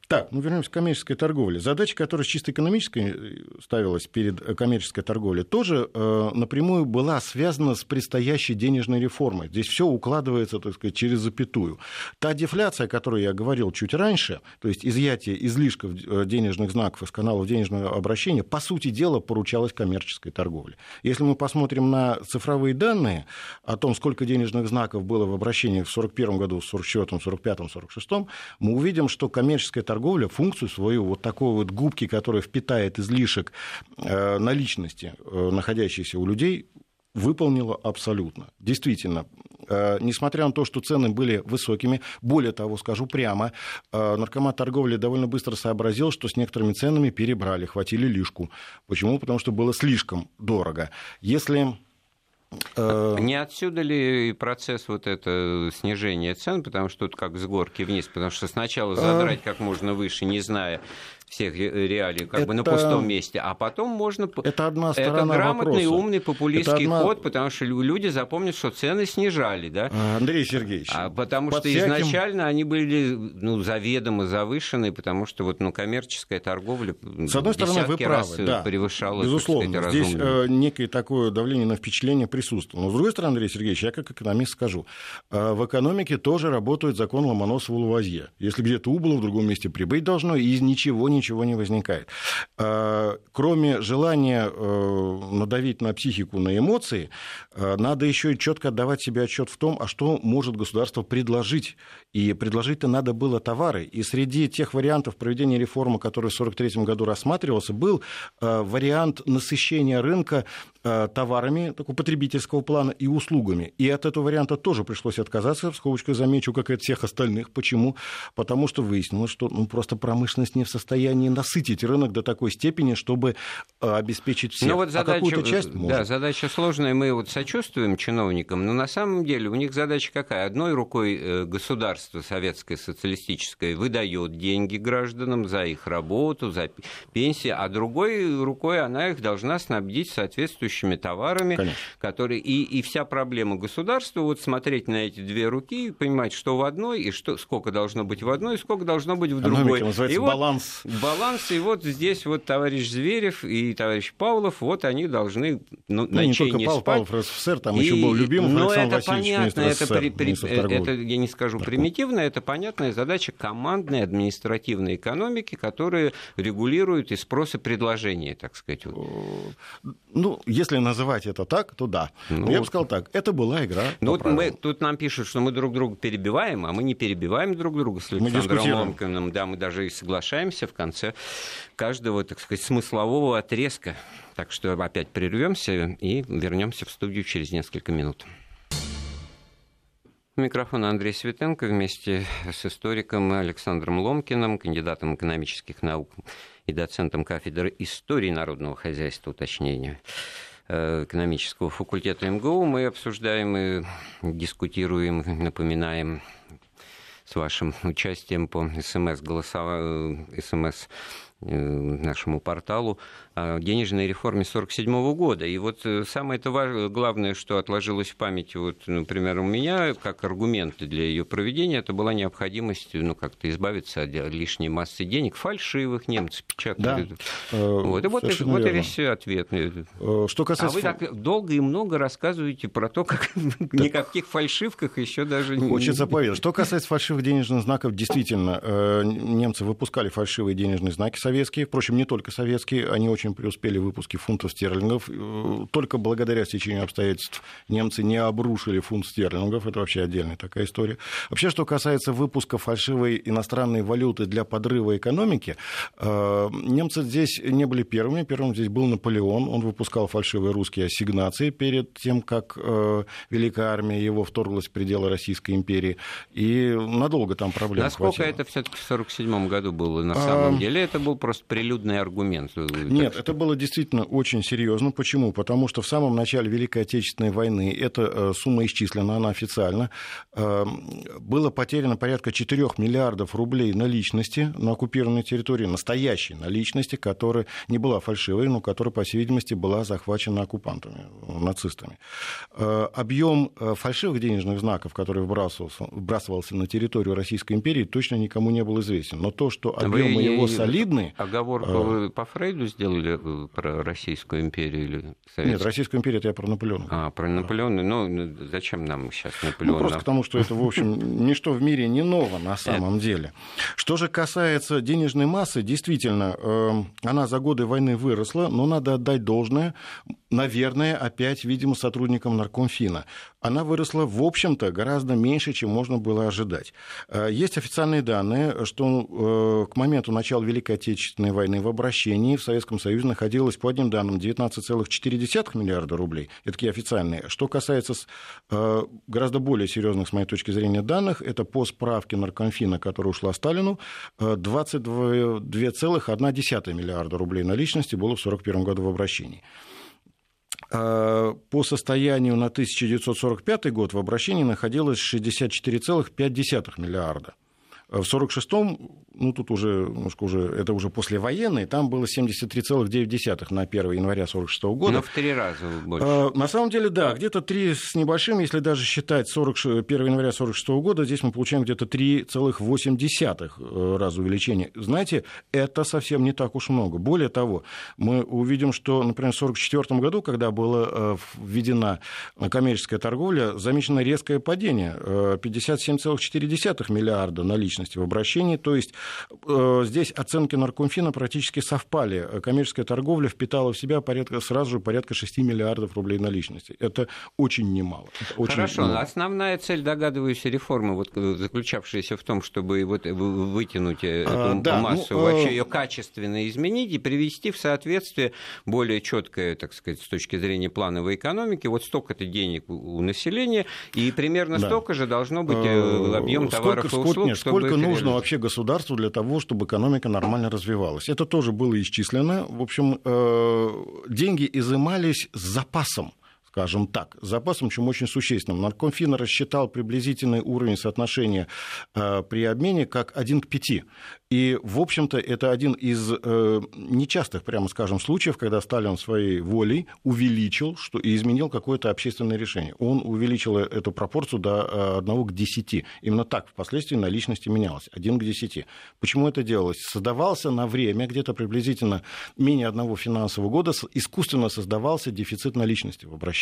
Так, ну вернемся к коммерческой торговле. Задача, которая чисто экономической э, ставилась перед э, коммерческой торговлей, тоже э, напрямую была связана с предстоящей денежной реформой. Здесь все укладывается, так сказать, через запятую. Та дефляция, о которой я говорил чуть раньше, то есть изъятие излишков э, денежных знаков из каналов денежного обращения, по сути дела, поручалось коммерческой торговле. Если мы посмотрим на цифровые данные о том, сколько денежных знаков было в обращении в 1941 году, в 1944, 1945, 1946, мы увидим, что коммерческая торговля торговля функцию свою вот такой вот губки, которая впитает излишек э, наличности, э, находящейся у людей, выполнила абсолютно. Действительно, э, несмотря на то, что цены были высокими, более того, скажу прямо, наркомат торговли довольно быстро сообразил, что с некоторыми ценами перебрали, хватили лишку. Почему? Потому что было слишком дорого. Если Не отсюда ли процесс вот это снижения цен, потому что тут как с горки вниз, потому что сначала задрать как можно выше, не зная всех реалий как это... бы на пустом месте, а потом можно... Это одна сторона Это грамотный, вопроса. умный, популистский одна... ход, потому что люди запомнят, что цены снижали, да? А, Андрей Сергеевич. А потому что всяким... изначально они были ну, заведомо завышены, потому что вот, ну, коммерческая торговля С одной стороны, вы правы, да, превышала безусловно. Сказать, Здесь э, некое такое давление на впечатление присутствовало. Но, с другой стороны, Андрей Сергеевич, я как экономист скажу, э, в экономике тоже работает закон Ломоносова-Лавазье. Если где-то убыло, в другом месте прибыть должно, и из ничего ничего не возникает. А, кроме желания э, надавить на психику, на эмоции, э, надо еще четко отдавать себе отчет в том, а что может государство предложить. И предложить-то надо было товары. И среди тех вариантов проведения реформы, который в 1943 году рассматривался, был э, вариант насыщения рынка товарами такого потребительского плана и услугами. И от этого варианта тоже пришлось отказаться, в скобочках замечу, как и от всех остальных. Почему? Потому что выяснилось, что ну, просто промышленность не в состоянии насытить рынок до такой степени, чтобы э, обеспечить всех. Ну, вот задача, а какую-то часть может. Да, задача сложная, мы вот сочувствуем чиновникам, но на самом деле у них задача какая? Одной рукой э, государство советское, социалистическое выдает деньги гражданам за их работу, за пенсии, а другой рукой она их должна снабдить соответствующими товарами, Конечно. которые... И, и вся проблема государства, вот смотреть на эти две руки и понимать, что в одной, и что, сколько должно быть в одной, и сколько должно быть в другой. Называется и. Вот, баланс баланс, и вот здесь вот товарищ Зверев и товарищ Павлов, вот они должны ну, ну не только Павлов, спать. Павлов РСФСР, там и... еще был любимый Но Александр это Васильевич, понятно, это, при, при, это, я не скажу примитивно, это понятная задача командной административной экономики, которая регулирует и спрос и предложение, так сказать. Ну, если называть это так, то да. Ну, я бы сказал так, это была игра ну, вот мы, Тут нам пишут, что мы друг друга перебиваем, а мы не перебиваем друг друга с Александром Ломкиным. Да, мы даже и соглашаемся в конце каждого, так сказать, смыслового отрезка. Так что опять прервемся и вернемся в студию через несколько минут. Микрофон Андрей Светенко вместе с историком Александром Ломкиным, кандидатом экономических наук и доцентом кафедры истории народного хозяйства, уточнения э, экономического факультета МГУ. Мы обсуждаем и дискутируем, напоминаем с вашим участием по СМС, голосова... СМС э, нашему порталу о денежной реформе 1947 года. И вот э, самое это важное, главное, что отложилось в памяти, вот, например, у меня, как аргументы для ее проведения, это была необходимость ну, как-то избавиться от лишней массы денег, фальшивых немцы печатали. Да. Вот, и вот, и, вот и весь ответ. Э, что касается... А вы так долго и много рассказываете про то, как никаких фальшивках еще даже не... Хочется поверить. Что касается фальшивых денежных знаков, действительно, э, немцы выпускали фальшивые денежные знаки, советские, впрочем, не только советские, они очень преуспели в выпуске фунтов стерлингов. Только благодаря стечению обстоятельств немцы не обрушили фунт стерлингов, это вообще отдельная такая история. Вообще, что касается выпуска фальшивой иностранной валюты для подрыва экономики, немцы здесь не были первыми. Первым здесь был Наполеон, он выпускал фальшивые русские ассигнации перед тем, как Великая армия его вторглась в пределы Российской империи. И надолго там проблем Насколько хватило. это все-таки в 1947 году было на самом а... деле? Это был просто прилюдный аргумент? Нет, это было действительно очень серьезно. Почему? Потому что в самом начале Великой Отечественной войны, эта э, сумма исчислена, она официально, э, было потеряно порядка 4 миллиардов рублей наличности на оккупированной территории, настоящей наличности, которая не была фальшивой, но которая, по всей видимости, была захвачена оккупантами, нацистами. Э, объем фальшивых денежных знаков, который вбрасывался, вбрасывался на территорию Российской империи, точно никому не был известен. Но то, что объемы Вы его солидны... Оговорку а... вы по Фрейду сделали э, про Российскую империю или Советскую? Нет, Российскую империю это я про Наполеона. А, про Наполеона. Ну, ну, зачем нам сейчас Наполеон? Ну, просто потому, что это, в общем, ничто в мире не ново на самом деле. Что же касается денежной массы, действительно, эм, она за годы войны выросла, но надо отдать должное, наверное, опять, видимо, сотрудникам Наркомфина. Она выросла, в общем-то, гораздо меньше, чем можно было ожидать. Э, есть официальные данные, что э, к моменту начала Великой Отечественной войны в обращении в Советском Союзе находилось, по одним данным, 19,4 миллиарда рублей. Это такие официальные. Что касается э, гораздо более серьезных, с моей точки зрения, данных, это по справке Наркомфина, которая ушла Сталину, 22,1 миллиарда рублей наличности было в 1941 году в обращении. По состоянию на 1945 год в обращении находилось 64,5 миллиарда. В 1946-м, ну тут уже, немножко уже, это уже послевоенный, там было 73,9 на 1 января 1946 года. Но в три раза больше. А, на самом деле, да, где-то три с небольшим, если даже считать 40, 1 января 1946 года, здесь мы получаем где-то 3,8 э, раза увеличения. Знаете, это совсем не так уж много. Более того, мы увидим, что, например, в 1944 году, когда была э, введена коммерческая торговля, замечено резкое падение, 57,4 э, миллиарда наличных личности в обращении. То есть э, здесь оценки Наркомфина практически совпали. Коммерческая торговля впитала в себя порядка, сразу же порядка 6 миллиардов рублей наличности. Это очень немало. Это очень Хорошо, много. основная цель, догадываюсь, реформы, вот, э, заключавшаяся в том, чтобы вот вытянуть э, а, эту а, да, массу, ну, вообще ее качественно изменить и привести в соответствие более четкое, так сказать, с точки зрения плановой экономики, вот столько-то денег у населения, и примерно да. столько же должно быть объем товаров сколько, и услуг, нет, чтобы сколько нужно вообще государству для того, чтобы экономика нормально развивалась. Это тоже было исчислено. В общем, э, деньги изымались с запасом скажем так, запасом, чем очень существенным. Наркомфин рассчитал приблизительный уровень соотношения э, при обмене как 1 к 5. И, в общем-то, это один из э, нечастых, прямо скажем, случаев, когда Сталин своей волей увеличил что, и изменил какое-то общественное решение. Он увеличил эту пропорцию до 1 э, к 10. Именно так впоследствии на личности менялось. 1 к 10. Почему это делалось? Создавался на время, где-то приблизительно менее одного финансового года, искусственно создавался дефицит наличности в обращении.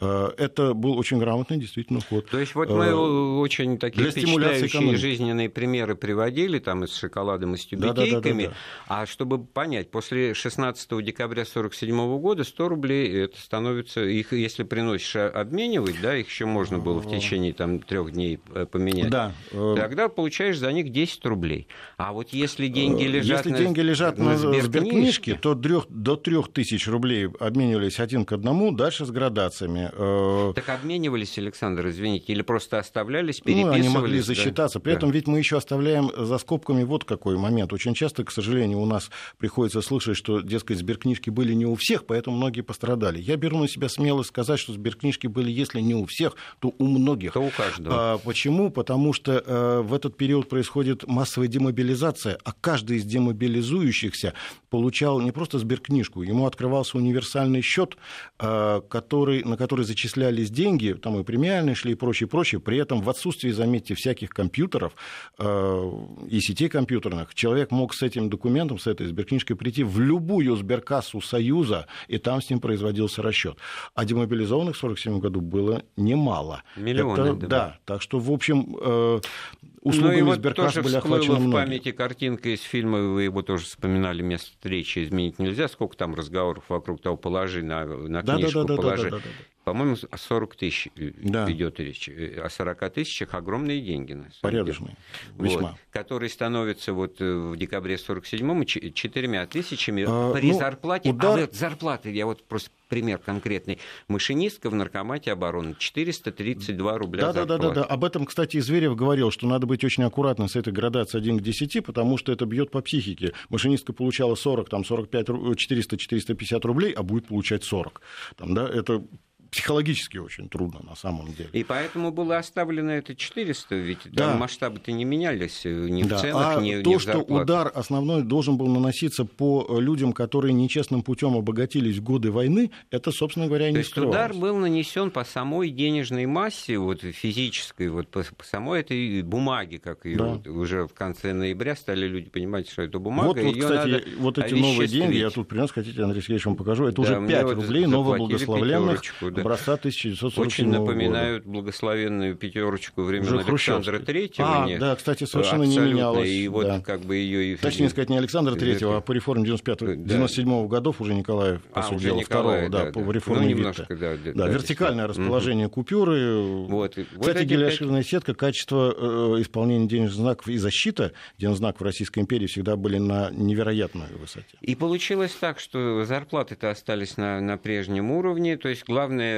Э, это был очень грамотный действительно ход. То есть вот мы э, очень такие Для впечатляющие жизненные примеры приводили там с шоколадом и с тюбетейками. Да, да, да, а чтобы понять, после 16 декабря 1947 года 100 рублей это становится, их если приносишь а, обменивать, да, их еще можно было в течение там трех дней э, поменять. Да. Тогда получаешь за них 10 рублей. А вот если деньги лежат если на, деньги лежат на, на сберкнижке, то до 3000 рублей обменивались один к одному, дальше с градациями. Э, так обменивались, Александр, извините, или просто оставлялись, переписывались? Ну, они могли засчитаться. Да? При этом ведь мы еще оставляем за скобками вот какой момент. Очень часто, к сожалению, у нас приходится слышать, что, дескать, сберкнижки были не у всех, поэтому многие пострадали. Я беру на себя смело сказать, что сберкнижки были, если не у всех, то у многих. То у каждого. А, почему? Потому что а, в этот период происходит массовая демобилизация, а каждый из демобилизующихся получал не просто сберкнижку, ему открывался универсальный счет, а, который, на который которые зачислялись деньги, там и премиальные шли и прочее, прочее, при этом в отсутствии, заметьте, всяких компьютеров э, и сетей компьютерных, человек мог с этим документом, с этой сберкнижкой прийти в любую сберкассу Союза, и там с ним производился расчет. А демобилизованных в 1947 году было немало. Миллионы, Это, да. да. Так что, в общем, э, услугами ну, Сберкасс тоже были охвачены в памяти картинка из фильма, вы его тоже вспоминали, место встречи изменить нельзя, сколько там разговоров вокруг того, положи на, на да, книжку, да, да, положи. Да, да, да, да. По-моему, о 40 тысяч э, да. идет речь. Э, о 40 тысячах огромные деньги. На Порядочные, весьма. Вот, которые становятся вот э, в декабре 47-м 4 тысячами а, при ну, зарплате. Удар... А вот зарплаты, я вот просто пример конкретный. Машинистка в наркомате обороны 432 рубля да, зарплаты. Да, да, да, да. Об этом, кстати, Зверев говорил, что надо быть очень аккуратным с этой градацией 1 к 10, потому что это бьет по психике. Машинистка получала 40, там 45, 400-450 рублей, а будет получать 40. Там, да, это психологически очень трудно на самом деле. И поэтому было оставлено это 400, ведь да. масштабы-то не менялись э, ни да. в ценах, а ни, то, ни в что удар основной должен был наноситься по э, людям, которые нечестным путем обогатились в годы войны, это, собственно говоря, не То есть удар был нанесен по самой денежной массе, вот физической, вот по, по самой этой бумаге, как ее да. вот, уже в конце ноября стали люди понимать, что это бумага. Вот, вот кстати, надо вот эти новые деньги, я тут принес, хотите, Андрей Сергеевич, вам покажу, это да, уже 5 вот рублей новоблагословленных, да образца 1947 Очень напоминают года. благословенную пятерочку времен Александра Третьего. А, да, кстати, совершенно не менялось. И вот да. как бы ее... Точнее сказать, не Александра Третьего, а по реформе 95 да. 97 годов уже Николаев, по а, сути дела, второго, да, да, по реформе ну, немножко, да, да, да, вертикальное расположение угу. купюры. Вот. Кстати, вот гелиоширная 5... сетка, качество э, исполнения денежных знаков и защита денежных знаков в Российской империи всегда были на невероятной высоте. И получилось так, что зарплаты-то остались на, на прежнем уровне, то есть главное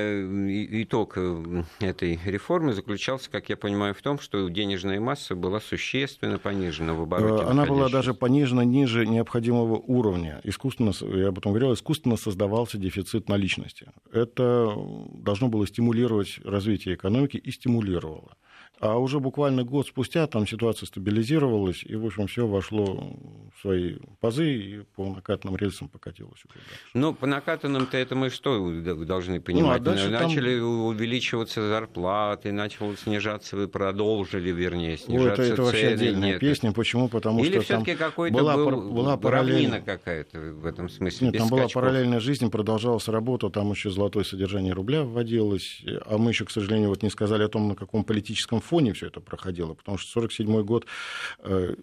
итог э, этой реформы заключался, как я понимаю, в том, что денежная масса была существенно понижена в обороте. Э, она была даже понижена ниже необходимого уровня. Искусственно, я об этом говорил, искусственно создавался дефицит наличности. Это должно было стимулировать развитие экономики и стимулировало. А уже буквально год спустя там ситуация стабилизировалась, и, в общем, все вошло в свои пазы, и по накатанным рельсам покатилось. Ну, по накатанным-то это мы что должны понимать? Ну, а начали там... увеличиваться зарплаты, начало снижаться, вы продолжили, вернее, снижаться это, это вообще отдельная Нет, песня. Почему? Потому Или что какой-то была, был, была параллельная какая-то в этом смысле. Нет, там скачков. была параллельная жизнь, продолжалась работа, там еще золотое содержание рубля вводилось, а мы еще, к сожалению, вот не сказали о том, на каком политическом фоне все это проходило, потому что 1947 год э,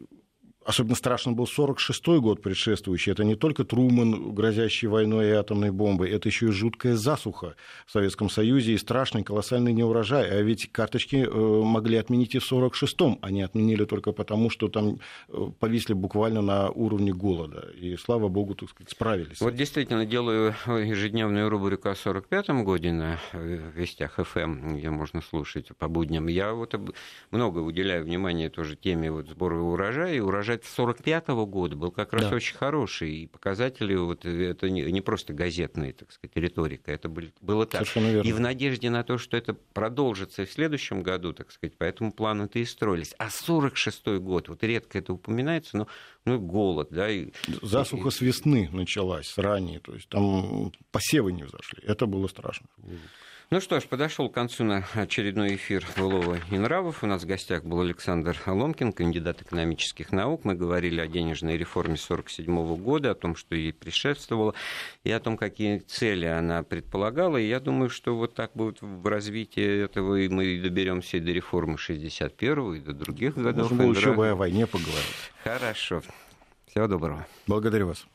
Особенно страшно был 46-й год предшествующий. Это не только Труман, грозящий войной и атомной бомбой, это еще и жуткая засуха в Советском Союзе и страшный колоссальный неурожай. А ведь карточки э, могли отменить и в 46-м. Они отменили только потому, что там э, повисли буквально на уровне голода. И, слава богу, так сказать, справились. Вот действительно делаю ежедневную рубрику о 45-м годе на э, Вестях ФМ, где можно слушать по будням. Я вот много уделяю внимания тоже теме вот сбора урожая. И урожай 1945 года был как раз да. очень хороший, и показатели, вот, это не, не просто газетная, так сказать, риторика, это были, было так. И в надежде на то, что это продолжится в следующем году, так сказать, поэтому планы-то и строились. А 46 год, вот редко это упоминается, но ну, голод, да. И, Засуха и... с весны началась, ранее, то есть там посевы не взошли, это было страшно. Ну что ж, подошел к концу на очередной эфир «Былого и нравов». У нас в гостях был Александр Ломкин, кандидат экономических наук. Мы говорили о денежной реформе 1947 года, о том, что ей предшествовало, и о том, какие цели она предполагала. И я думаю, что вот так будет в развитии этого и мы доберемся и до реформы 61 и до других годов. Можно было еще бы о войне поговорить. Хорошо. Всего доброго. Благодарю вас.